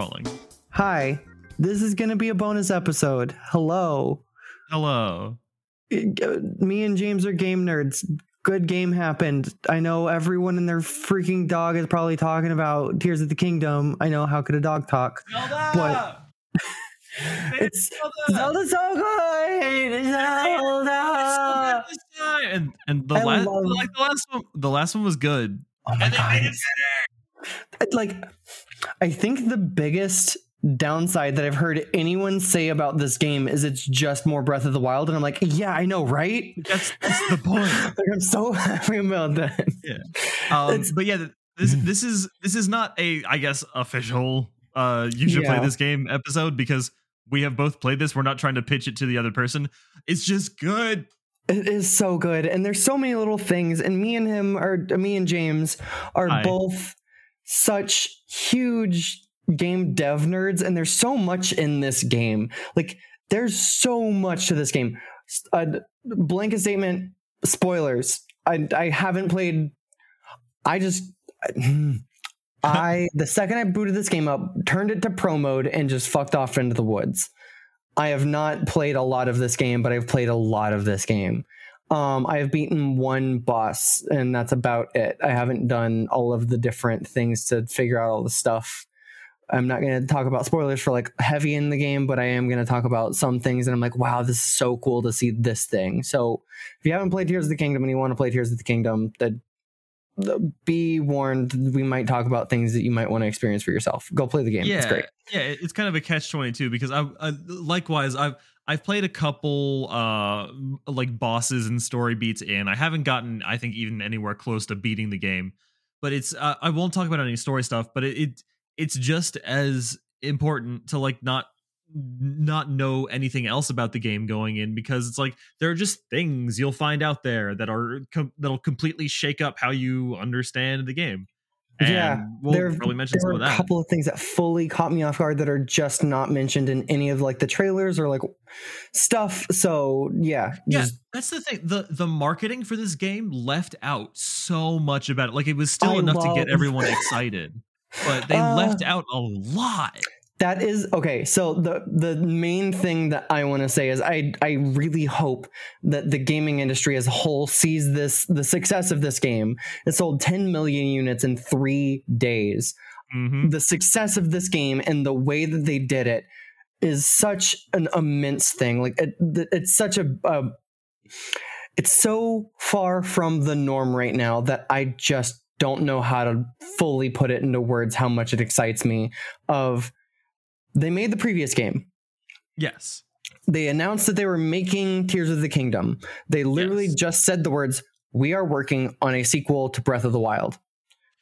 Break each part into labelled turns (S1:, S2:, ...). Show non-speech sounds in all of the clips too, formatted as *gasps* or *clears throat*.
S1: rolling.
S2: Hi, this is going to be a bonus episode. Hello.
S1: Hello.
S2: Me and James are game nerds. Good game happened. I know everyone and their freaking dog is probably talking about Tears of the Kingdom. I know how could a dog talk?
S1: Zelda! *laughs*
S2: It's Zelda's so good. Zelda.
S1: and and the
S2: I
S1: last
S2: love-
S1: like the last one the last one was good.
S2: Oh my
S1: And they
S2: god.
S1: made it
S2: It- Like I think the biggest downside that I've heard anyone say about this game is it's just more Breath of the Wild and I'm like, yeah, I know, right?
S1: That's that's the *laughs* point.
S2: Like I'm so *laughs* happy about that.
S1: Um, but yeah, this *laughs* this is this is not a I guess official. Uh, you should
S2: Yeah.
S1: play this game episode because we have both played this. We're not trying to pitch it to the other person. It's just good.
S2: It is so good, and there's so many little things. And me and him are me and James are
S1: Hi.
S2: both such huge game dev nerds, and there's so much in this game. Like there's so much to this game. A uh, blanket statement: spoilers. I I haven't played. I just. *laughs* I the second I booted this game up, turned it to pro mode, and just fucked off into the woods. I have not played a lot of this game, but I've played a lot of this game. Um, I have beaten one boss, and that's about it. I haven't done all of the different things to figure out all the stuff. I'm not going to talk about spoilers for like heavy in the game, but I am going to talk about some things. And I'm like, wow, this is so cool to see this thing. So if you haven't played Tears of the Kingdom and you want to play Tears of the Kingdom, that be warned, we might talk about things that you might want to experience for yourself. Go play the game.
S1: yeah,
S2: It's great.
S1: yeah. It's kind of a catch twenty two because I, I likewise I've I've played a couple uh like bosses and story beats in. I haven't gotten I think even anywhere close to beating the game, but it's uh, I won't talk about any story stuff, but it, it it's just as important to like not not know anything else about the game going in because it's like there are just things you'll find out there that are com- that'll completely shake up how you understand the game. And
S2: Yeah,
S1: we'll
S2: there-
S1: probably mention
S2: there
S1: some
S2: are
S1: of
S2: a couple of things that fully caught me off guard that are just not mentioned in any of like the trailers or like stuff. So yeah,
S1: Yeah,
S2: just
S1: that's the thing. the The marketing for this game left out so much about it. Like it was still
S2: I
S1: enough to get everyone *laughs* excited, but they
S2: Uh,
S1: left out a lot.
S2: That is okay. So the the main thing that I want to say is I I really hope that the gaming industry as a whole sees this the success of this game. It sold 10 million units in three days.
S1: hmm
S2: the success of this game and the way that they did it is such an immense thing like it, it's such a, a it's so far from the norm right now that i just don't know how to fully put it into words how much it excites me of they made the previous game
S1: Yes.
S2: they announced that they were making tears of the kingdom they literally
S1: Yes.
S2: just said the words we are working on a sequel to breath of the wild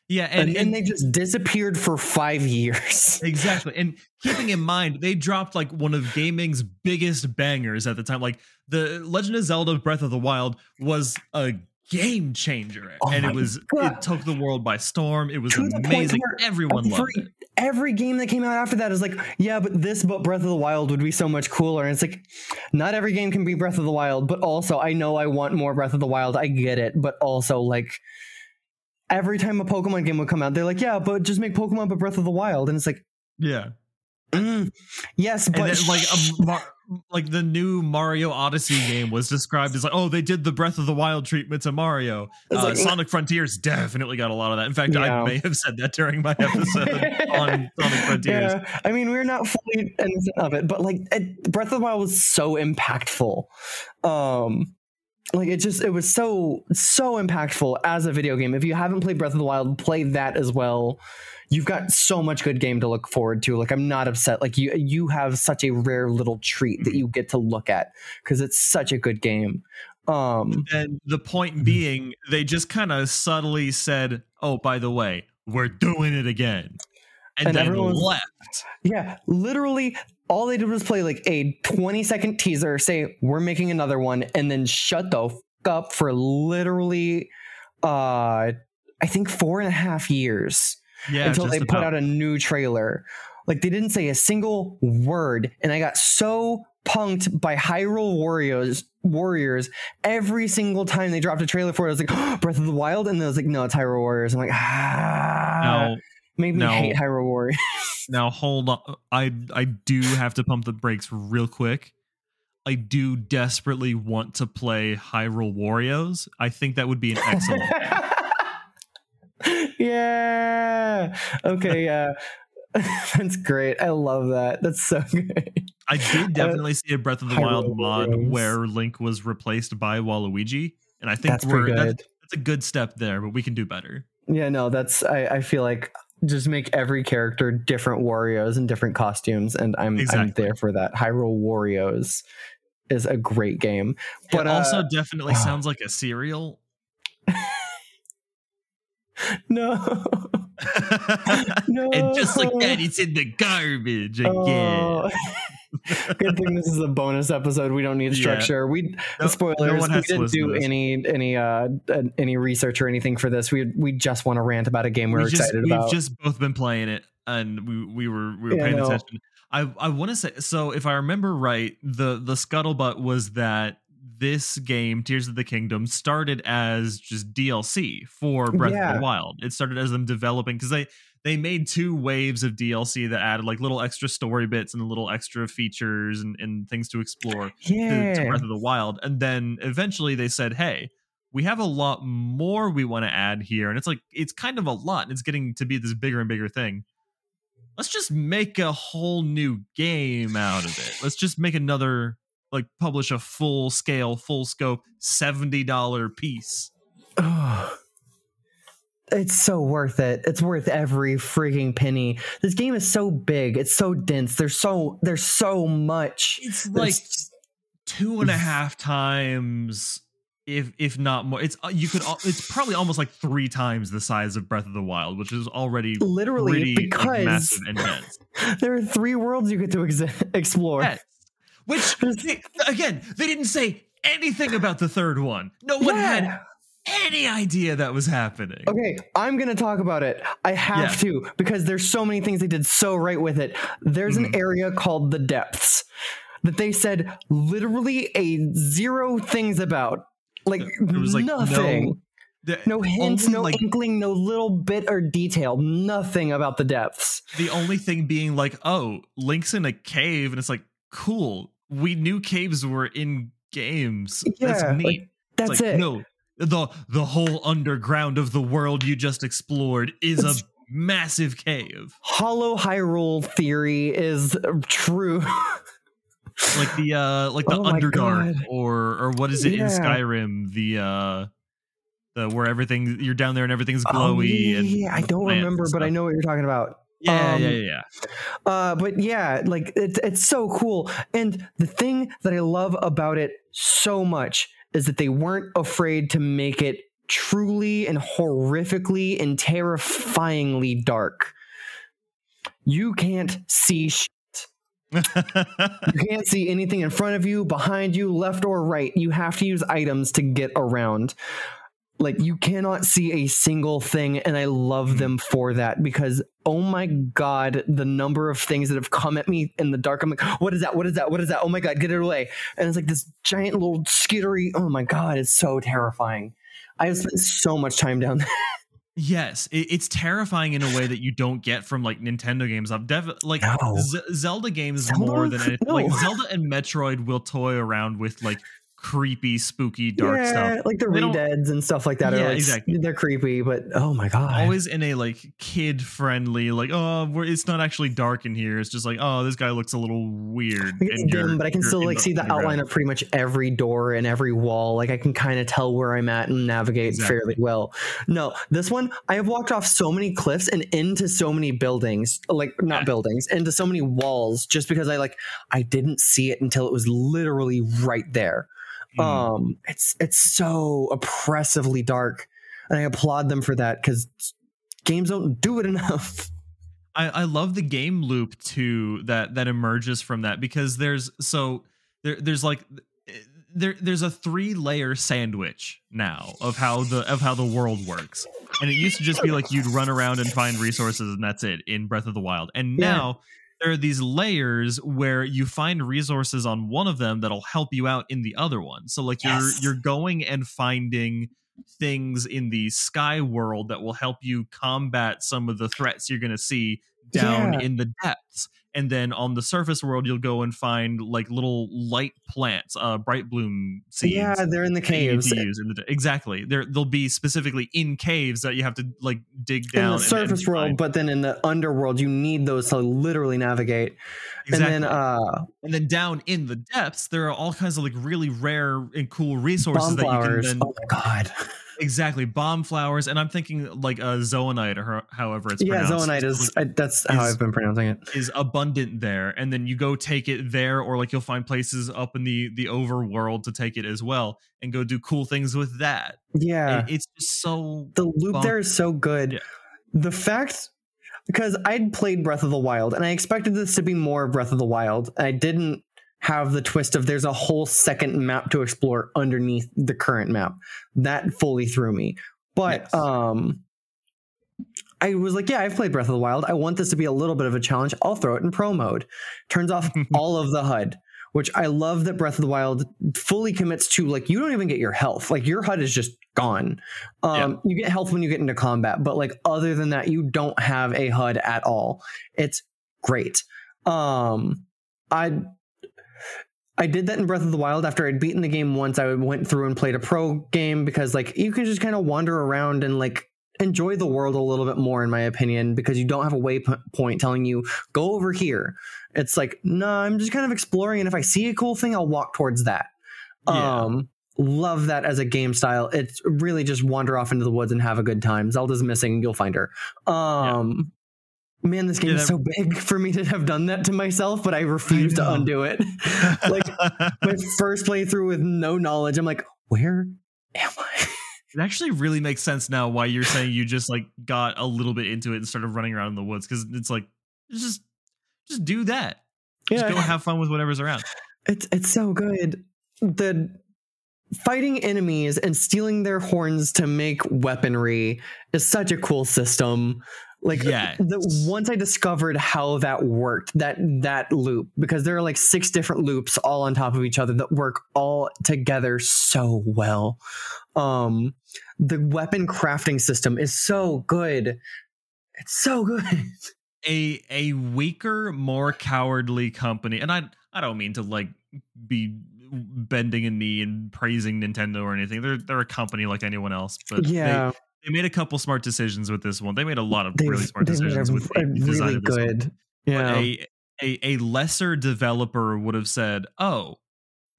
S1: Yeah,
S2: and,
S1: and,
S2: then
S1: and
S2: they just disappeared for five years *laughs*
S1: exactly. And keeping in mind, they dropped like one of gaming's biggest bangers at the time. Like the Legend of Zelda: Breath of the Wild was a game changer,
S2: Oh
S1: and it was
S2: God.
S1: it took the world by storm. It was
S2: To
S1: amazing. Everyone
S2: every,
S1: loved it.
S2: Every game that came out after that is like, yeah, but this but Breath of the Wild would be so much cooler. And it's like, not every game can be Breath of the Wild, but also I know I want more Breath of the Wild. I get it, but also like every time a Pokemon game would come out, they're like, yeah, but just make Pokemon but Breath of the Wild, and it's like,
S1: Yeah.
S2: mm, yes, but
S1: then, like a Mar- like the new Mario Odyssey game was described as like, oh, they did the Breath of the Wild treatment to Mario. Uh,
S2: like-
S1: Sonic Frontiers definitely got a lot of that. In fact,
S2: Yeah.
S1: I may have said that during my episode on *laughs* Sonic Frontiers.
S2: Yeah, I mean, we're not fully innocent of it, but like it, Breath of the Wild was so impactful. Um, like it just it was so so impactful as a video game. If you haven't played Breath of the Wild, play that as well. You've got so much good game to look forward to. Like I'm not upset. Like you you have such a rare little treat that you get to look at because it's such a good game. Um,
S1: And the point being, they just kind of subtly said, "Oh, by the way, we're doing it again," and,
S2: And
S1: then
S2: everyone's-
S1: left.
S2: Yeah, literally all they did was play like a 20 second teaser, say we're making another one, and then shut the fuck up for literally uh I think four and a half years
S1: Yeah,
S2: until they put out a new trailer. Like they didn't say a single word, and I got so punked by Hyrule Warriors Warriors every single time they dropped a trailer for it. I was like, *gasps* Breath of the Wild, and then I was like, no, it's Hyrule Warriors. I'm like, ah,
S1: Now,
S2: Made me
S1: No.
S2: hate Hyrule Warriors. *laughs*
S1: Now hold on. I I do have to pump the brakes real quick. I do desperately want to play Hyrule Warriors. I think that would be an *laughs* excellent.
S2: Yeah. Okay. *laughs* Yeah. *laughs* That's great. I love that. That's so *laughs* good.
S1: I did definitely see a Breath of the Wild mod where Link was replaced by Waluigi, and I think
S2: That's
S1: we're that's, that's a good step there, but we can do better.
S2: Yeah. No. That's. I. I feel like just make every character different Warriors and different costumes, and I'm. I'm there for that. Hyrule Warriors is a great game, but
S1: it also
S2: uh,
S1: definitely
S2: ah. *sighs*
S1: sounds like a cereal. *laughs*
S2: no. no. *laughs*
S1: and just like that, it's in the garbage again.
S2: Oh. *laughs* Good thing this is a bonus episode. We don't need
S1: Yeah.
S2: structure. We
S1: No-
S2: spoilers.
S1: no
S2: we didn't do any any uh any research or anything for this. We we just want to rant about a game we're
S1: we just,
S2: excited
S1: we've
S2: about.
S1: just both been playing it, and we we were we were
S2: Yeah,
S1: paying attention. I I want to say so. If I remember right, the the scuttlebutt was that this game, Tears of the Kingdom, started as just DLC for Breath of the Wild. It started as them developing because they they made two waves of DLC that added like little extra story bits and little extra features and, and things to explore ah, to,
S2: yeah.
S1: to Breath of the Wild. And then eventually they said, hey, we have a lot more we want to add here. And it's like, it's kind of a lot. And it's getting to be this bigger and bigger thing. Let's just make a whole new game out of it. Let's just make another, like, publish a full scale, full scope, $70 piece.
S2: Ugh. It's so worth it. It's worth every freaking penny. This game is so big. It's so dense. There's so there's so much.
S1: It's like two and a half times. If if not more, it's uh, you could. It's probably almost like three times the size of Breath of the Wild, which is already
S2: literally
S1: pretty like,
S2: because
S1: massive and dense. *laughs*
S2: there are three worlds you get to ex- explore.
S1: Yes. Which *laughs* they- again, they didn't say anything about the third one. No one
S2: Yeah.
S1: had any idea that was happening.
S2: Okay, I'm gonna talk about it. I have
S1: Yeah.
S2: to because there's so many things they did so right with it. There's an
S1: Mhm.
S2: area called the depths that they said literally a zero things about. Like,
S1: There was like
S2: nothing.
S1: no,
S2: No, hints, no
S1: like
S2: inkling, no little bit or detail. Nothing about the depths.
S1: the only thing being like, oh, Link's in a cave, and it's like, cool. We knew caves were in games.
S2: Yeah,
S1: That's neat. It's
S2: That's
S1: like,
S2: it.
S1: No, the the whole underground of the world you just explored is a massive cave.
S2: Hollow Hyrule theory is true.
S1: Like the uh like the *laughs*
S2: Oh
S1: Underdark or or what is it in Skyrim? The uh the where everything you're down there and everything's
S2: Oh,
S1: glowy
S2: yeah,
S1: and
S2: yeah, I don't remember, but I know what you're talking about.
S1: Yeah,
S2: um,
S1: yeah, yeah.
S2: Uh, but yeah, like it's it's so cool. And the thing that I love about it so much is that they weren't afraid to make it truly and horrifically and terrifyingly dark. You can't see shit. *laughs* you can't see anything in front of you, behind you, left or right. You have to use items to get around. Like you cannot see a single thing, and I love them for that because oh my god, the number of things that have come at me in the dark. I'm like, what is that? What is that? What is that? Oh my god, get it away! And it's like this giant little skittery. Oh my god, it's so terrifying. I have spent so much time down there. *laughs*
S1: Yes, it's terrifying in a way that you don't get from like Nintendo games. I've definitely like
S2: No.
S1: Z- Zelda games
S2: Zelda?
S1: more than *laughs* anything. Like Zelda and Metroid will toy around with like creepy, spooky, dark
S2: yeah,
S1: stuff.
S2: like the redeads and stuff like that.
S1: Yeah,
S2: are like,
S1: exactly.
S2: They're creepy, but oh my god,
S1: Always in a like kid friendly, like oh, we're, it's not actually dark in here. It's just like oh, this guy looks a little weird.
S2: Dim, but I can still like see the outline of pretty much every door and every wall. Like I can kind of tell where I'm at and navigate
S1: Exactly.
S2: fairly well. No, this one I have walked off so many cliffs and into so many buildings, like not
S1: Yeah.
S2: buildings, into so many walls just because I like I didn't see it until it was literally right there.
S1: Mm.
S2: Um, it's it's so oppressively dark, and I applaud them for that because games don't do it *laughs* enough.
S1: I, I love the game loop too that that emerges from that because there's so there there's like there there's a three layer sandwich now of how the of how the world works and it used to just be like you'd run around and find resources and that's it in Breath of the Wild and now there are these layers where you find resources on one of them that'll help you out in the other one. So like you're you're going and finding things in the sky world that will help you combat some of the threats you're going to see down
S2: Yeah.
S1: in the depths and then on the surface world you'll go and find like little light plants uh Brightbloom seeds
S2: yeah, they're in the
S1: that you need
S2: caves.
S1: use in the, exactly there they'll be specifically in caves that you have to like dig down
S2: in
S1: the
S2: surface
S1: and
S2: world,
S1: find.
S2: but then in the underworld, you need those to literally navigate.
S1: exactly.
S2: And then uh
S1: and then down in the depths there are all kinds of like really rare and cool resources that you can then
S2: Oh my god.
S1: Exactly bomb flowers and i'm thinking like a zoonite or however it's
S2: yeah,
S1: pronounced
S2: zoonite
S1: is,
S2: is I, that's how
S1: is-
S2: I've been pronouncing it.
S1: is abundant there and then you go take it there or like you'll find places up in the the overworld to take it as well and go do cool things with that
S2: Yeah.
S1: And it's just so
S2: the loop there is so good.
S1: Yeah.
S2: The fact because I'd played Breath of the Wild and I expected this to be more Breath of the Wild. I didn't have the twist of there's a whole second map to explore underneath the current map. That fully threw me. But
S1: Yes.
S2: um I was like, yeah, I've played Breath of the Wild. I want this to be a little bit of a challenge. I'll throw it in pro mode. Turns off *laughs* all of the HUD, which I love that Breath of the Wild fully commits to like you don't even get your health. Like your HUD is just gone. Um you get health when you get into combat, but like other than that, you don't have a HUD at all. It's great. Um I I did that in Breath of the Wild after I'd beaten the game once. I went through and played a pro game because like you can just kind of wander around and like enjoy the world a little bit more in my opinion because you don't have a waypoint telling you go over here. It's like, no, I'm just kind of exploring and if I see a cool thing, I'll walk towards that.
S1: Yeah.
S2: Um love that as a game style. It's really just wander off into the woods and have a good time. Zelda's missing, you'll find her. Um Man, this game
S1: Yeah,
S2: is so big for me to have done that to myself, but I refuse to undo it. *laughs* like my first playthrough with no knowledge, I'm like, where am I? *laughs*
S1: it actually really makes sense now why you're saying you just like got a little bit into it and started running around in the woods because it's like just just do that just go have fun with whatever's around
S2: It's it's so good. The fighting enemies and stealing their horns to make weaponry is such a cool system. Like
S1: Yes.
S2: the, once I discovered how that worked, that that loop, because there are like six different loops all on top of each other that work all together so well. Um the weapon crafting system is so good. It's so good. *laughs*
S1: a a weaker more cowardly company and i i don't mean to like be bending a knee and praising nintendo or anything they're they're a company like anyone else but
S2: yeah,
S1: they, made a couple smart decisions with this one they made a lot of
S2: they've,
S1: really smart decisions
S2: a,
S1: with
S2: a really
S1: one.
S2: good.
S1: But
S2: Yeah.
S1: a, a a lesser developer would have said, "Oh,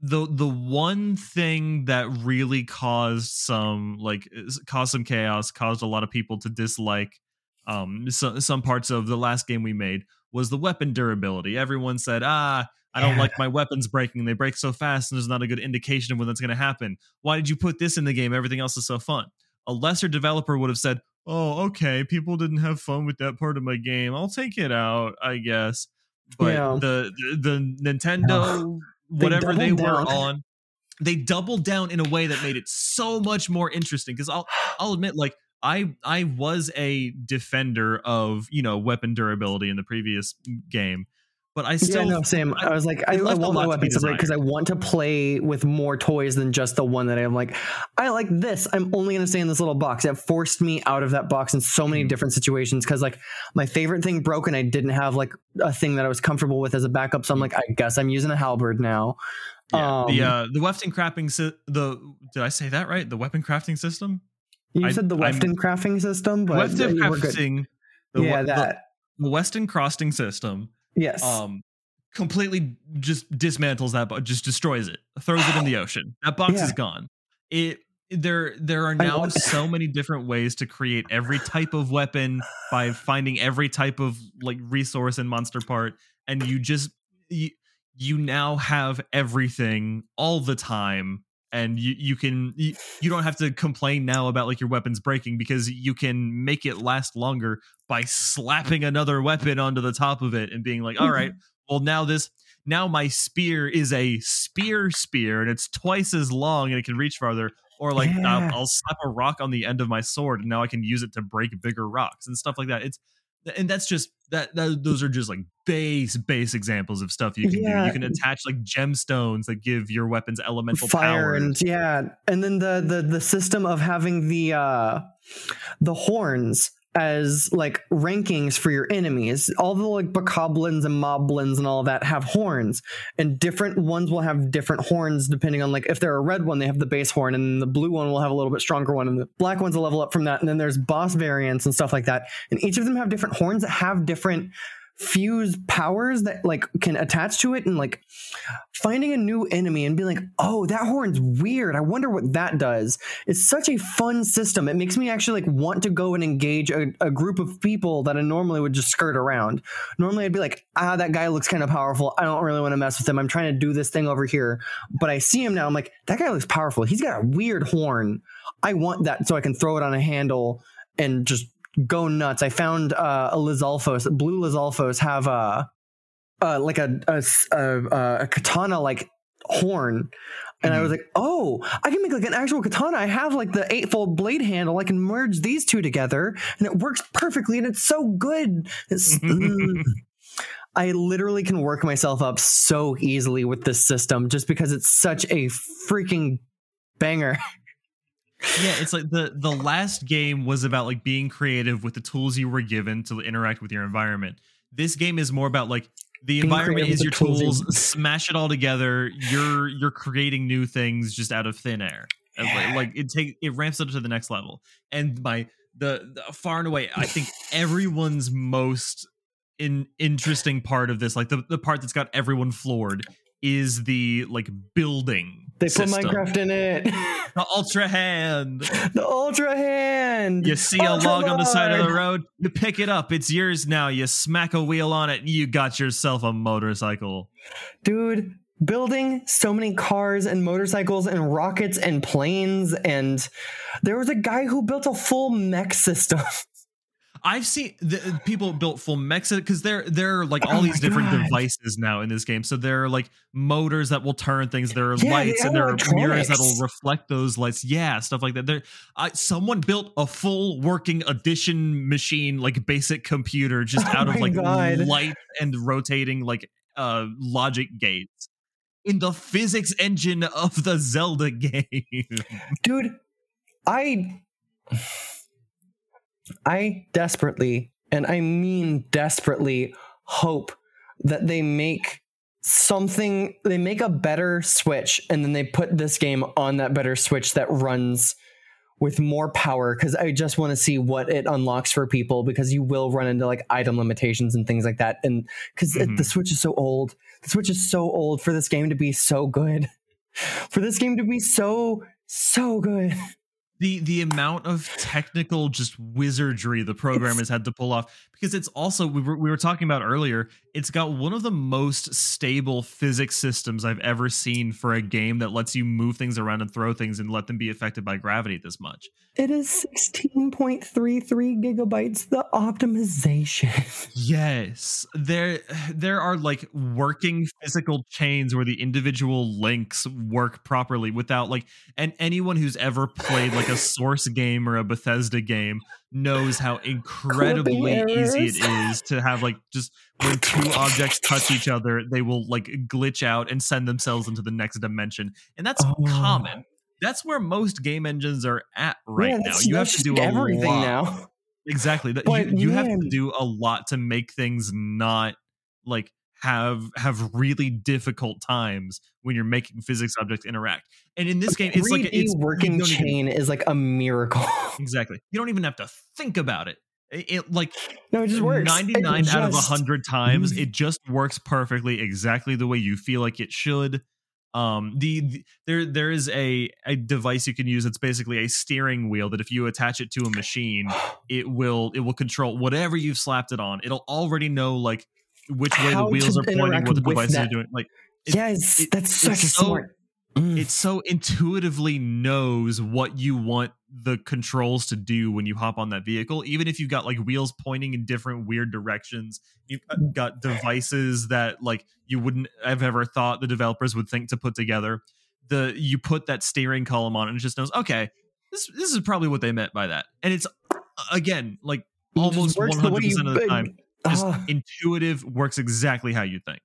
S1: the the one thing that really caused some like caused some chaos, caused a lot of people to dislike um so, some parts of the last game we made was the weapon durability. Everyone said, "Ah, I don't
S2: Yeah.
S1: like my weapons breaking. They break so fast, and there's not a good indication of when that's going to happen. Why did you put this in the game? Everything else is so fun." A lesser developer would have said, "Oh, okay, people didn't have fun with that part of my game. I'll take it out, I guess." But
S2: Yeah.
S1: the, the the Nintendo
S2: They
S1: whatever they were
S2: down.
S1: on, *laughs* they doubled down in a way that made it so much more interesting. Because I'll I'll admit, like I I was a defender of you know weapon durability in the previous mm, game, but I still
S2: yeah, no, same. I,
S1: I-
S2: was like, I, I want my weapons because I want to play with more toys than just the one that I'm like, I like this. I'm only going to stay in this little box. It forced me out of that box in so many
S1: Mhm.
S2: different situations because like my favorite thing broke and I didn't have like a thing that I was comfortable with as a backup. So I'm like, I guess I'm using a halberd now.
S1: Yeah, the
S2: Um,
S1: uh, the weapon crafting si- the did I say that right? The weapon crafting system,
S2: You
S1: I-
S2: said the Weston crafting system, but
S1: weapon
S2: you were good.
S1: crafting, the,
S2: yeah,
S1: the-
S2: that.
S1: the Weston crossing system,
S2: yes.
S1: um, completely just dismantles that, but just destroys it, throws it in the *gasps* ocean. That box
S2: Yeah.
S1: is gone. It there there are now so many different ways to create every type of weapon by finding every type of like resource and monster part, and you just you, you now have everything all the time and you, you can you, you don't have to complain now about like your weapons breaking because you can make it last longer by slapping another weapon onto the top of it and being like all right mm-hmm. well now this now my spear is a spear spear and it's twice as long and it can reach farther or like
S2: Yeah.
S1: I'll, I'll slap a rock on the end of my sword and now i can use it to break bigger rocks and stuff like that it's and that's just that, that those are just like base base examples of stuff you can
S2: Yeah.
S1: do. You can attach like gemstones that give your weapons elemental
S2: fire
S1: power.
S2: and yeah and then the the the system of having the uh the horns as like rankings for your enemies. All the like bokoblins and moblins and all that have horns and different ones will have different horns depending on like if they're a red one they have the base horn and the blue one will have a little bit stronger one and the black ones will level up from that and then there's boss variants and stuff like that and each of them have different horns that have different fuse powers that like can attach to it and like finding a new enemy and being like, oh, that horn's weird. I wonder what that does. It's such a fun system. It makes me actually like want to go and engage a, a group of people that I normally would just skirt around. Normally I'd be like, ah, that guy looks kind of powerful. I don't really want to mess with him. I'm trying to do this thing over here. But I see him now. I'm like, that guy looks powerful. He's got a weird horn. I want that so I can throw it on a handle and just go nuts. I found uh, a Lizalfos, blue Lizalfos have a uh, like a a, a- a katana like horn. And I was like, oh, I can make like an actual katana. I have like the eightfold blade handle. I can merge these two together and it works perfectly and it's so good. It's, mm. *laughs* I literally can work myself up so easily with this system just because it's such a freaking banger. *laughs*
S1: yeah, it's like the the last game was about like being creative with the tools you were given to interact with your environment. This game is more about like the
S2: Being
S1: environment is your
S2: tools
S1: Smash it all together. You're you're creating new things just out of thin air. And, like- Like it take it ramps up to the next level. And my the, the far and away, I think *laughs* everyone's most in interesting part of this, like the, the part that's got everyone floored, is the like building.
S2: They put. Minecraft in it. *laughs*
S1: The ultra hand.
S2: the Ultra Hand.
S1: You see a log on the side of the road, you pick it up, it's yours now. You smack a wheel on it, you got yourself a motorcycle.
S2: dude building so many cars and motorcycles and rockets and planes and there was a guy who built a full mech system *laughs*
S1: I've seen the, people built full mechs because there there are like all
S2: Oh
S1: these different
S2: God.
S1: devices now in this game. So there are like motors that will turn things. There are
S2: Yeah,
S1: lights and there are mirrors that'll reflect those lights. Yeah, stuff like that. There, I, someone built a full working addition machine, like basic computer, just
S2: Oh
S1: out of like
S2: God.
S1: light and rotating like uh logic gates in the physics engine of the Zelda *laughs* game.
S2: dude i i desperately and i mean desperately hope that they make something they make a better switch and then they put this game on that better switch that runs with more power because i just want to see what it unlocks for people because you will run into like item limitations and things like that and because
S1: Mhm.
S2: the switch is so old the switch is so old for this game to be so good *laughs* for this game to be so so good
S1: the the amount of technical just wizardry the program has had to pull off because it's also we were, we were talking about earlier it's got one of the most stable physics systems i've ever seen for a game that lets you move things around and throw things and let them be affected by gravity this much
S2: It is 16.33 gigabytes. The optimization. *laughs*
S1: yes there there are like working physical chains where the individual links work properly without like and anyone who's ever played like a source game or a bethesda game knows how incredibly easy it *laughs* is. to have like just when two objects touch each other they will like glitch out and send themselves into the next dimension. And that's
S2: Oh.
S1: common. That's where most game engines are at right
S2: Yeah,
S1: now. you have to do
S2: everything
S1: lot.
S2: now.
S1: exactly.
S2: But
S1: you, you have to do a lot to make things not like have have really difficult times when you're making physics objects interact and in this game it's like
S2: 3D
S1: it's
S2: working
S1: don't even-
S2: chain is like a miracle. *laughs*
S1: exactly you don't even have to think about it it, it, like
S2: no, it just works.
S1: 99 out of 100 times
S2: Mm.
S1: it just works perfectly exactly the way you feel like it should um the, the there there is a a device you can use it's basically a steering wheel that if you attach it to a machine *gasps* it will it will control whatever you've slapped it on it'll already know like which way the wheels are pointing what the devices are doing like it-
S2: yes,
S1: it-
S2: that's such a
S1: so-
S2: smart. Mm.
S1: it so intuitively knows what you want the controls to do when you hop on that vehicle even if you've got like wheels pointing in different weird directions you've got- got devices that like you wouldn't have ever thought the developers would think to put together the you put that steering column on and it just knows okay this this is probably what they meant by that and it's again like
S2: It
S1: almost one hundred percent of the time. Just
S2: Ah.
S1: intuitive works exactly how you think.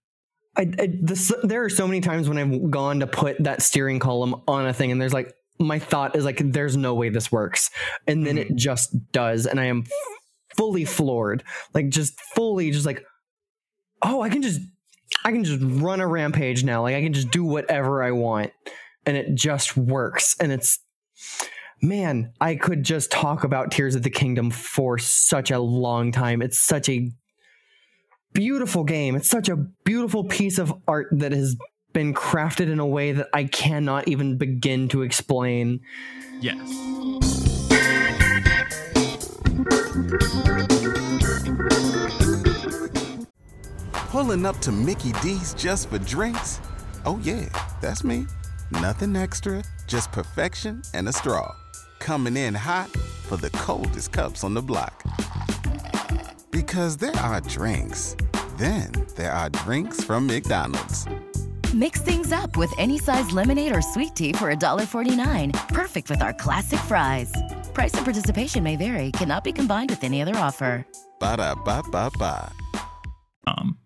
S2: I, I this, there are so many times when I've gone to put that steering column on a thing, and there's like my thought is like, "There's no way this works," and then it just does, and I am fully floored, like just fully, just like, oh, I can just, I can just run a rampage now, like I can just do whatever I want, and it just works, and it's. Man, I could just talk about Tears of the Kingdom for such a long time. It's such a beautiful game. It's such a beautiful piece of art that has been crafted in a way that I cannot even begin to explain.
S1: Yes.
S3: Pulling up to Mickey D's just for drinks? Oh, yeah, that's me. Nothing extra, just perfection and a straw. Coming in hot for the coldest cups on the block. Because there are drinks, then there are drinks from McDonald's.
S4: Mix things up with any size lemonade or sweet tea for $1.49. Perfect with our classic fries. Price and participation may vary, cannot be combined with any other offer.
S3: Ba da ba ba ba.
S1: Um.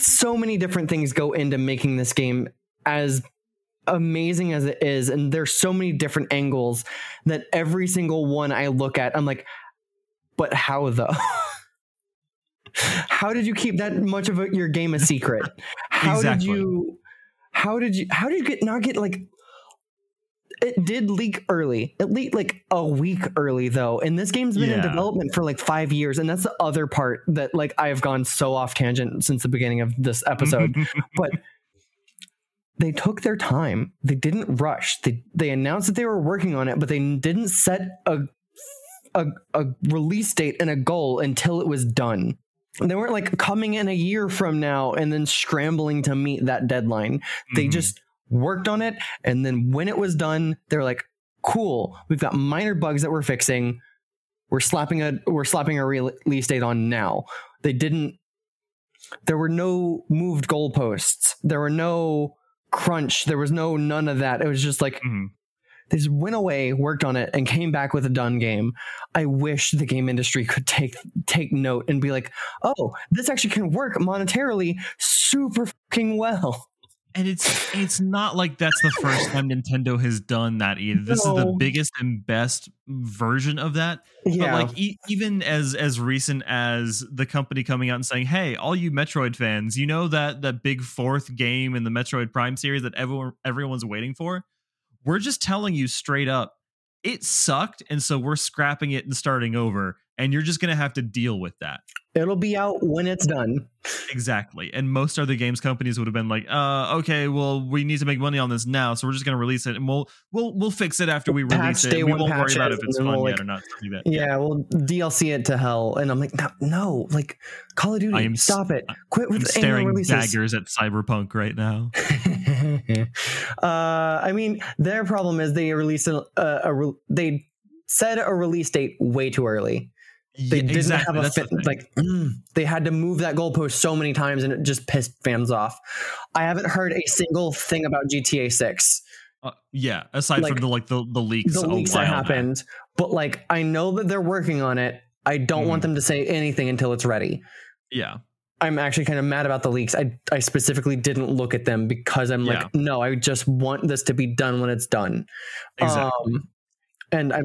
S2: So many different things go into making this game as amazing as it is, and there's so many different angles that every single one I look at, I'm like, but how though? *laughs* how did you keep that much of a, your game a secret? How
S1: Exactly.
S2: did you? How did you? How did you get not get like? It did leak early. It leaked like a week early though, and this game's been in development for like five years, and that's the other part that like I've gone so off tangent since the beginning of this episode. *laughs* but they took their time. They didn't rush. They they announced that they were working on it, but they didn't set a a, a release date and a goal until it was done. They weren't like coming in a year from now and then scrambling to meet that deadline. They
S1: Mhm.
S2: just worked on it, and then when it was done, they're like, "Cool, we've got minor bugs that we're fixing. We're slapping a we're slapping a release date on now." They didn't. There were no moved goalposts. There were no crunch. There was no none of that. It was just like
S1: Mhm.
S2: they just went away, worked on it, and came back with a done game. I wish the game industry could take take note and be like, "Oh, this actually can work monetarily super fucking well."
S1: And it's it's not like that's the first time Nintendo has done that either. This is the biggest and best version of that.
S2: Yeah,
S1: But like e- even as as recent as the company coming out and saying, "Hey, all you Metroid fans, you know that that big fourth game in the Metroid Prime series that everyone everyone's waiting for? We're just telling you straight up, it sucked, and so we're scrapping it and starting over, and you're just gonna have to deal with that."
S2: it'll be out when it's done.
S1: Exactly. And most other games companies would have been like, uh, okay, well, we need to make money on this now, so we're just gonna release it and we'll we'll we'll fix it after we
S2: Patch
S1: release it. We won't worry about if it's fun
S2: we'll,
S1: yet
S2: like-
S1: or not. like that.
S2: Yeah, well, DLC it to hell, and I'm like, no, no like Call of Duty,
S1: I am
S2: stop it, quit with I'm
S1: staring
S2: releases.
S1: daggers at Cyberpunk right now. *laughs*
S2: uh, I mean, their problem is they released a, a, a re- they said a release date way too early. They
S1: Yeah,
S2: didn't
S1: exactly.
S2: have a
S1: the
S2: fit,
S1: thing.
S2: like mm, *clears throat* they had to move that goalpost so many times, and it just pissed fans off. I haven't heard a single thing about GTA Six.
S1: Uh, yeah, aside
S2: like,
S1: from the like the, the leaks,
S2: The leaks that
S1: back.
S2: happened, but like I know that they're working on it. I don't want
S1: Mhm.
S2: them to say anything until it's ready.
S1: Yeah,
S2: I'm actually kind of mad about the leaks. I I specifically didn't look at them because I'm like, no, I just want this to be done when it's done.
S1: exactly.
S2: Um, and I'm,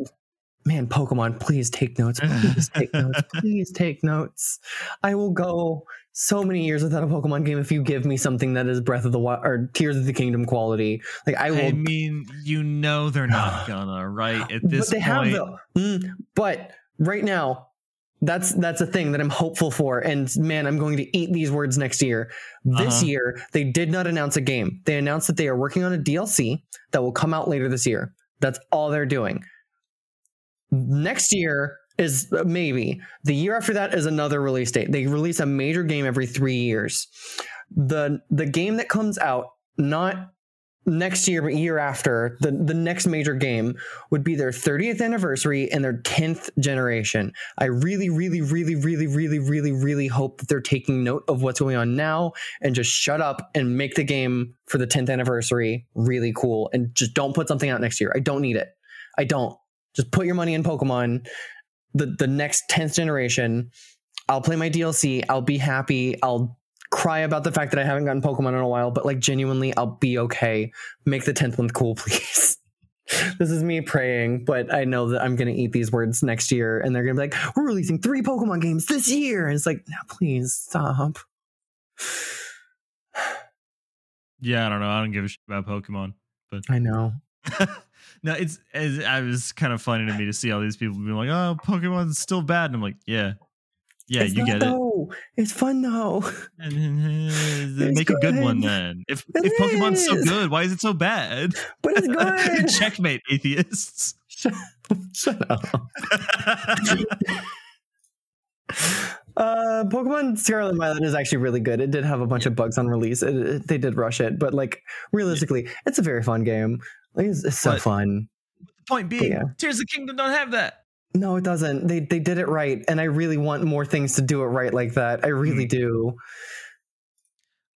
S2: man, Pokemon, please take notes. *laughs* Please take notes. Please take notes. I will go so many years without a Pokemon game if you give me something that is Breath of the Wild or Tears of the Kingdom quality. Like I will.
S1: I mean, you know they're not *sighs* gonna, right? At this
S2: but they
S1: point,
S2: have though. Mm, but right now, that's that's a thing that I'm hopeful for. And man, I'm going to eat these words next year. This
S1: Uh-huh.
S2: year, they did not announce a game. They announced that they are working on a DLC that will come out later this year. That's all they're doing. Next year is maybe the year after that is another release date. They release a major game every three years. The the game that comes out, not next year, but year after, the, the next major game would be their 30th anniversary and their 10th generation. I really, really, really, really, really, really, really hope that they're taking note of what's going on now and just shut up and make the game for the 10th anniversary really cool and just don't put something out next year. I don't need it. I don't. Just put your money in Pokemon, the, the next 10th generation. I'll play my DLC. I'll be happy. I'll cry about the fact that I haven't gotten Pokemon in a while, but like genuinely, I'll be okay. Make the 10th one cool, *laughs* please. this is me praying, but I know that I'm going to eat these words next year and they're going to be like, we're releasing three Pokemon games this year. And it's like, no, please stop. *sighs*
S1: Yeah, I don't know. I don't give a shit about Pokemon, but
S2: I know. *laughs*
S1: no, it's, it's I was kind of funny to me to see all these people being like, "Oh, Pokemon's still bad," and I'm like, "Yeah, yeah,
S2: it's
S1: you get it.
S2: though. It's fun though. *laughs*
S1: Then Make a good one then. If
S2: It
S1: if Pokemon's so good, why is it so bad?
S2: But it's *laughs* good.
S1: Checkmate, atheists.
S2: Shut *laughs* up. Uh, Pokemon Scarlet and Violet is actually really good. It did have a bunch of bugs on release. It, it- they did rush it, but like realistically, it's a very fun game. Like it's, it's so
S1: But-
S2: fun.
S1: Point being,
S2: Yeah.
S1: Tears of the Kingdom don't have that.
S2: No, it doesn't. They they did it right, and I really want more things to do it right like that. I really do.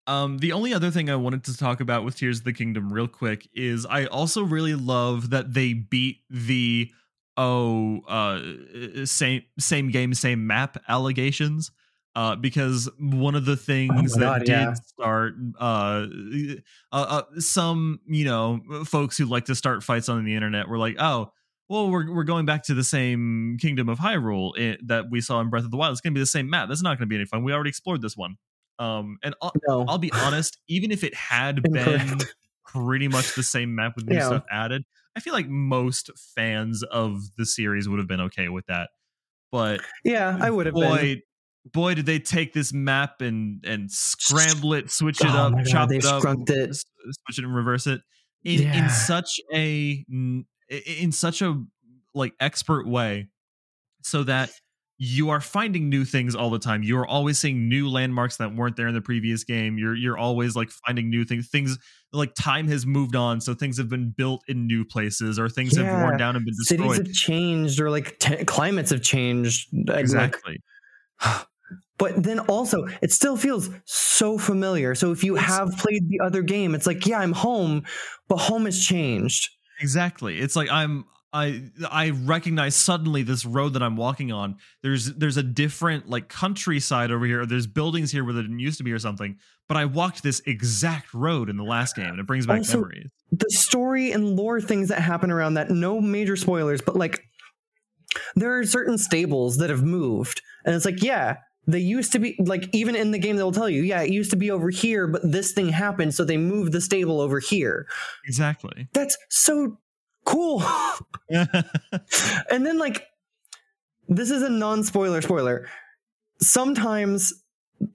S1: Um, the only other thing I wanted to talk about with Tears of the Kingdom real quick is I also really love that they beat the oh uh same same game same map allegations uh because one of the things
S2: Oh
S1: that
S2: God,
S1: did
S2: yeah.
S1: start uh, uh uh some you know folks who like to start fights on the internet were like oh well we're we're going back to the same kingdom of Hyrule i that we saw in Breath of the Wild it's going to be the same map that's not going to be any fun we already explored this one um and I'll,
S2: No,
S1: I'll be honest even if it had *laughs* been pretty much the same map with new
S2: Yeah.
S1: stuff added. I feel like most fans of the series would have been okay with that. But
S2: yeah, I would have
S1: boy,
S2: been.
S1: Boy, did they take this map and and scramble it, switch it
S2: Oh
S1: up,
S2: my God,
S1: chop it up,
S2: it.
S1: switch it and reverse it in
S2: Yeah.
S1: in such a in such a like expert way, so that you are finding new things all the time. You are always seeing new landmarks that weren't there in the previous game. You're you're always like finding new things. Things like time has moved on, so things have been built in new places, or things have worn down and been destroyed.
S2: Cities have changed, or like te- climates have changed. and, like,
S1: exactly. *sighs*
S2: but then also it still feels so familiar so if you have played the other game it's like yeah i'm home but home has changed
S1: Exactly. It's like I'm I I recognize suddenly this road that I'm walking on. There's there's a different like countryside over here. Or there's buildings here where there didn't used to be or something. But I walked this exact road in the last game, and it brings back
S2: Also-
S1: memories.
S2: the story and lore things that happen around that no major spoilers but like there are certain stables that have moved and it's like yeah they used to be like even in the game they'll tell you yeah it used to be over here but this thing happened so they moved the stable over here.
S1: Exactly.
S2: that's so cool. *laughs* And then like this is a non-spoiler spoiler. Sometimes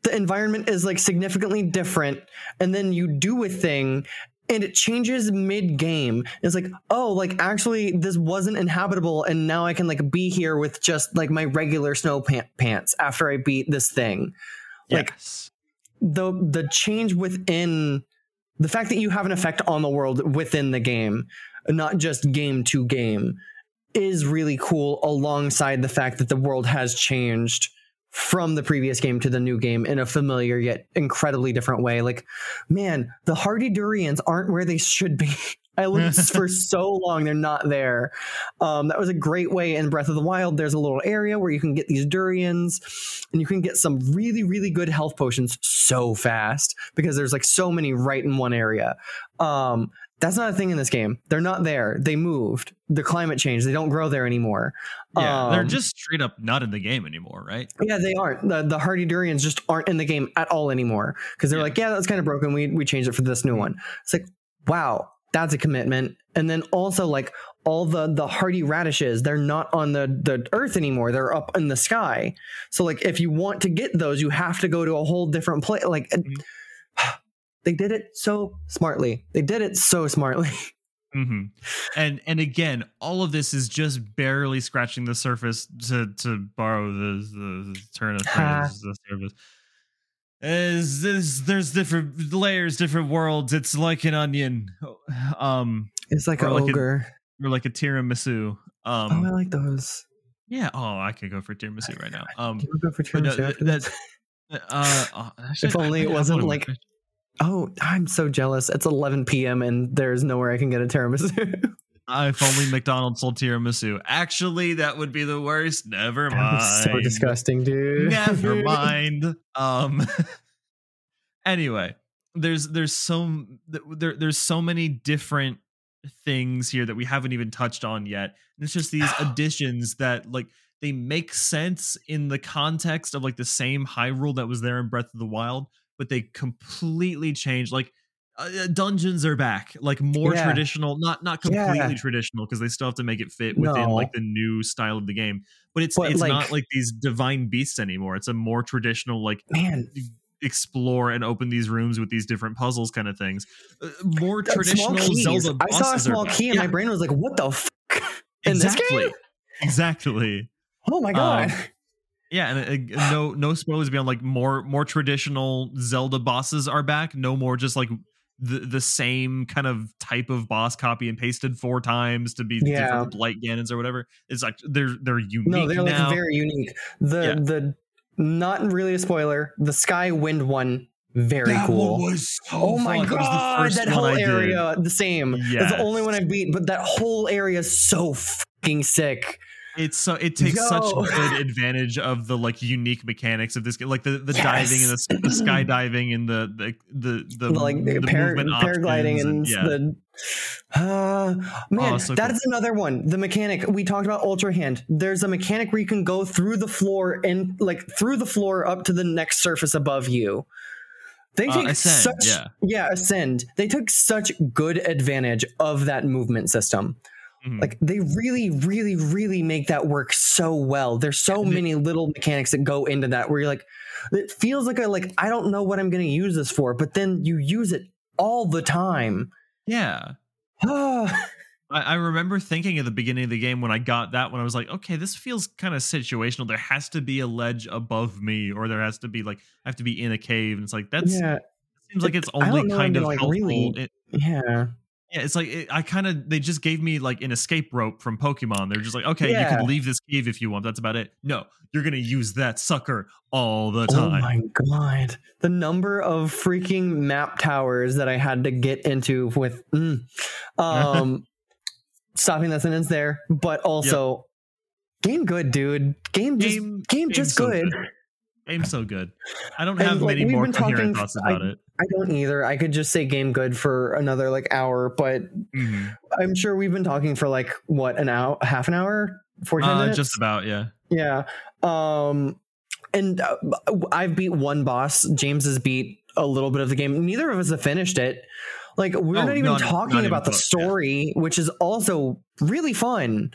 S2: the environment is like significantly different and then you do a thing and it changes mid-game it's like oh like actually this wasn't inhabitable and now i can like be here with just like my regular snow pant- pants after i beat this thing Like-
S1: yes.
S2: the the change within the fact that you have an effect on the world within the game, not just game to game, is really cool. Alongside the fact that the world has changed from the previous game to the new game in a familiar yet incredibly different way. Like, man, the hardy durians aren't where they should be. *laughs* I looked for *laughs* so long; they're not there. Um, that was a great way in Breath of the Wild. There's a little area where you can get these durians, and you can get some really, really good health potions so fast because there's like so many right in one area. Um, that's not a thing in this game. They're not there. They moved. The climate changed. They don't grow there anymore.
S1: Yeah, they're
S2: Um,
S1: just straight up not in the game anymore, right?
S2: yeah, they aren't. The, the hardy durians just aren't in the game at all anymore because they're
S1: Yeah.
S2: like, yeah, that's kind of broken. We we changed it for this new one. It's like, wow, that's a commitment. And then also like all the the hardy radishes, they're not on the the earth anymore. They're up in the sky. So like, if you want to get those, you have to go to a whole different place. Like,
S1: Mhm.
S2: They did it so smartly. They did it so smartly. *laughs*
S1: hmm And and again, all of this is just barely scratching the surface to to borrow the the turn of phrase, the surface. Is this there's different layers, different worlds. It's like an onion. Um
S2: It's like an
S1: like a-
S2: ogre.
S1: or like a tiramisu.
S2: Um, oh, I like those.
S1: yeah, oh I could go for tiramisu right now. Um
S2: go for
S1: no,
S2: tiramisu
S1: that's uh, uh *laughs* I should-
S2: only
S1: I-
S2: it wasn't like- Oh, I'm so jealous. It's 11 p.m. and there's nowhere I can get a tiramisu. *laughs*
S1: if only McDonald's sold tiramisu. Actually, that would be the worst. Never mind.
S2: so disgusting, dude.
S1: Never *laughs* mind. Um. *laughs* anyway, there's there's so there there's so many different things here that we haven't even touched on yet. And it's just these *gasps* additions that like they make sense in the context of like the same Hyrule that was there in Breath of the Wild, but they completely changed Like uh, dungeons are back, like more
S2: Yeah.
S1: traditional, not not completely
S2: Yeah.
S1: traditional because they still have to make it fit within
S2: No.
S1: like the new style of the game. But it's
S2: But,
S1: it's
S2: like-
S1: not like these divine beasts anymore. It's a more traditional like
S2: Man,
S1: explore and open these rooms with these different puzzles kind of things. Uh, more
S2: that
S1: traditional. Zelda
S2: I saw a small key and
S1: Yeah,
S2: my brain was like, what the fuck? *laughs* In
S1: exactly.
S2: this game?
S1: Exactly.
S2: Oh my god.
S1: Yeah, and uh, no no spoilers beyond like more more traditional Zelda bosses are back. No more just like the the same kind of type of boss copy and pasted four times to be
S2: Yeah.
S1: different light Ganons or whatever. It's like they're they're unique
S2: no, they're like very unique. The
S1: Yeah.
S2: the not really a spoiler. The Sky Wind one, very
S1: That
S2: cool.
S1: one was so
S2: Oh my
S1: fun. That
S2: god,
S1: first
S2: that whole area the same. It's the only one I beat, but that whole area is so fucking sick.
S1: It's so it takes
S2: Yo.
S1: such *laughs* good advantage of the like unique mechanics of this game, like the the diving and the, the skydiving and the the the, the,
S2: like
S1: the
S2: par-
S1: movement
S2: paragliding
S1: options
S2: and, the uh, man,
S1: Oh, so
S2: that
S1: cool.
S2: is another one. The mechanic we talked about, Ultrahand. There's a mechanic where you can go through the floor and like through the floor up to the next surface above you. They
S1: Uh,
S2: take
S1: ascend,
S2: such
S1: yeah.
S2: ascend. They took such good advantage of that movement system.
S1: Mhm.
S2: Like they really, really, really make that work so well. There's so many little mechanics that go into that where you're like, it feels like a like I don't know what I'm going to use this for, but then you use it all the time.
S1: yeah.
S2: Ah, *sighs*
S1: I, I remember thinking at the beginning of the game when I got that when I was like, okay, this feels kind of situational. There has to be a ledge above me, or there has to be like I have to be in a cave, and it's like that's
S2: yeah,
S1: seems like it's only kind of
S2: like,
S1: helpful.
S2: really-
S1: It-
S2: yeah.
S1: Yeah, it's like it, I kind of they just gave me like an escape rope from Pokemon. They're just like, okay, you can leave this cave if you want. That's about it. No, you're gonna use that sucker all the time.
S2: Oh my god, the number of freaking map towers that I had to get into with, mm, *laughs* um, stopping that sentence there, but also. Game good, dude. Game just
S1: Game-
S2: game, just good.
S1: Game's so good. I don't
S2: And,
S1: have
S2: like,
S1: many more coherent
S2: talking-
S1: thoughts
S2: I-
S1: about it.
S2: I don't either. I could just say game good for another like hour, but
S1: Mhm.
S2: I'm sure we've been talking for like what an hour, half an hour, forty
S1: Uh,
S2: minutes.
S1: just about, yeah.
S2: yeah. Um, and uh, I've beat one boss. James has beat a little bit of the game. Neither of us have finished it. Like we're
S1: Oh,
S2: not even
S1: not-
S2: talking
S1: not even
S2: about the
S1: close, yeah.
S2: story, which is also really fun.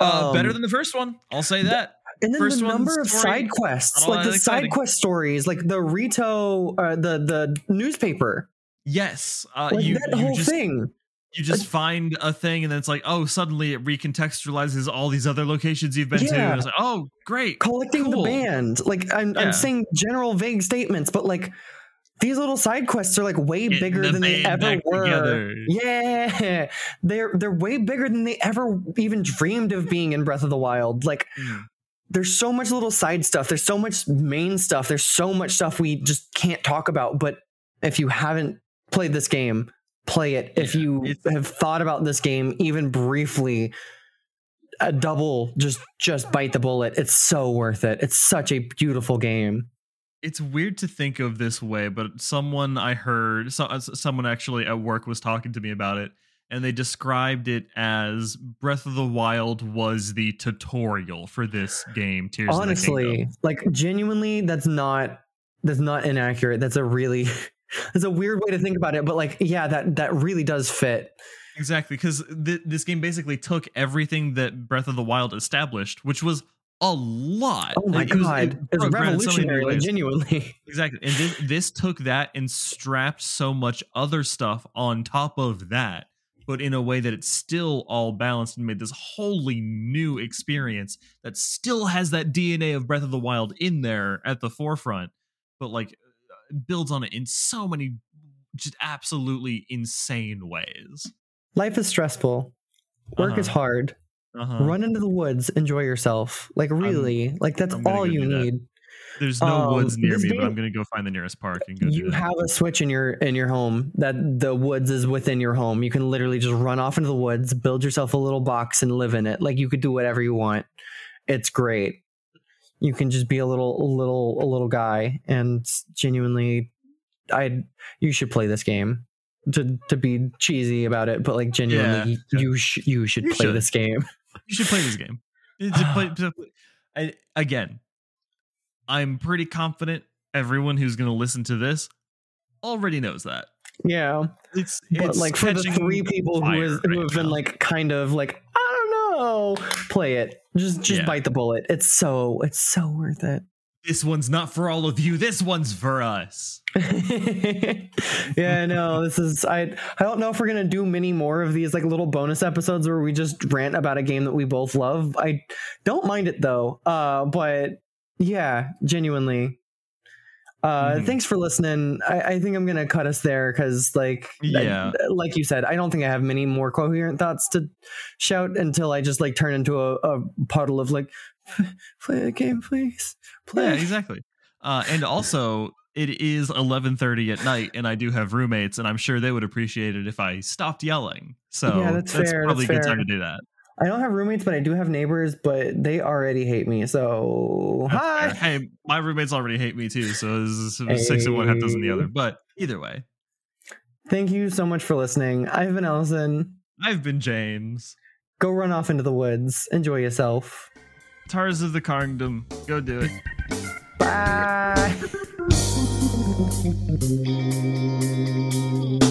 S1: Uh, better
S2: Um,
S1: than the first one. I'll say that.
S2: And then
S1: First
S2: the number of side quests, like the
S1: that
S2: side quest stories, like the Rito, uh, the the newspaper,
S1: Yes. Uh,
S2: like
S1: you,
S2: that
S1: you
S2: whole
S1: just
S2: thing.
S1: you just find a thing and then it's like, oh, suddenly it recontextualizes all these other locations you've been to. And it's like, oh, great.
S2: collecting
S1: Cool.
S2: the band. Like I'm,
S1: Yeah.
S2: I'm saying general vague statements, but like these little side quests are like way
S1: Getting
S2: bigger
S1: the
S2: than they ever were.
S1: together.
S2: Yeah, *laughs* they're they're way bigger than they ever even dreamed of being in Breath of the Wild. Like
S1: Mm.
S2: There's so much little side stuff. There's so much main stuff. There's so much stuff we just can't talk about. But if you haven't played this game, play it. If you have thought about this game even briefly, a double just just bite the bullet. It's so worth it. It's such a beautiful game.
S1: It's weird to think of this way, but someone I heard, so, someone actually at work was talking to me about it, and they described it as Breath of the Wild was the tutorial for this game. Tears of the
S2: Honestly, like genuinely, that's not that's not inaccurate. That's a really *laughs* that's a weird way to think about it. But like, yeah, that that really does fit.
S1: Exactly, because th- this game basically took everything that Breath of the Wild established, which was a lot.
S2: Oh my
S1: Like, it was- it in so
S2: revolutionary. Like, genuinely. *laughs*
S1: Exactly. And this, this took that and strapped so much other stuff on top of that, but in a way that it's still all balanced and made this wholly new experience that still has that DNA of Breath of the Wild in there at the forefront. But like builds on it in so many just absolutely insane ways.
S2: Life is stressful. Work is
S1: Uh-huh.
S2: hard.
S1: Uh-huh.
S2: Run into the woods, enjoy yourself. Like really, like that's
S1: I'm
S2: all you
S1: that.
S2: need.
S1: There's no
S2: Um,
S1: woods near me, but I'm gonna go find the nearest park and go
S2: You have a switch in your in your home that the woods is within your home. You can literally just run off into the woods, build yourself a little box and live in it. Like you could do whatever you want. It's great. You can just be a little a little a little guy and genuinely I you should play this game. To to be cheesy about it, but like genuinely
S1: Yeah.
S2: you sh- you should
S1: You
S2: play
S1: should.
S2: this game.
S1: You should play this game. It's play- *sighs* to play- I- again, I'm pretty confident everyone who's going to listen to this already knows that.
S2: Yeah.
S1: It's,
S2: but
S1: it's
S2: like for the three people who,
S1: fire
S2: who
S1: right
S2: have been
S1: now.
S2: like kind of like I don't know, play it. Just just
S1: Yeah.
S2: bite the bullet. It's so it's so worth it.
S1: this one's not for all of you. This one's for us. *laughs*
S2: yeah, no, this is I I don't know if we're gonna do many more of these like little bonus episodes where we just rant about a game that we both love. I don't mind it though. Uh but yeah, genuinely. Uh
S1: Mhm.
S2: thanks for listening. I, I think I'm gonna cut us there because like I-
S1: Yeah.
S2: like you said, I don't think I have many more coherent thoughts to shout until I just like turn into a, a puddle of like *laughs* play the game, please. Play
S1: Yeah, exactly. Uh, and also, it is 11:30 at night, and I do have roommates, and I'm sure they would appreciate it if I stopped yelling. So
S2: Yeah, that's fair,
S1: probably
S2: that's
S1: a good time to do that.
S2: I don't have roommates, but I do have neighbors, but they already hate me. So hi.
S1: Hey, my roommates already hate me too, so it's it's six and one, half dozen the other. But either way,
S2: Thank you so much for listening. I've been Allison.
S1: I've been James.
S2: Go run off into the woods. Enjoy yourself.
S1: Tears of the Kingdom. Go do it.
S2: Bye. *laughs*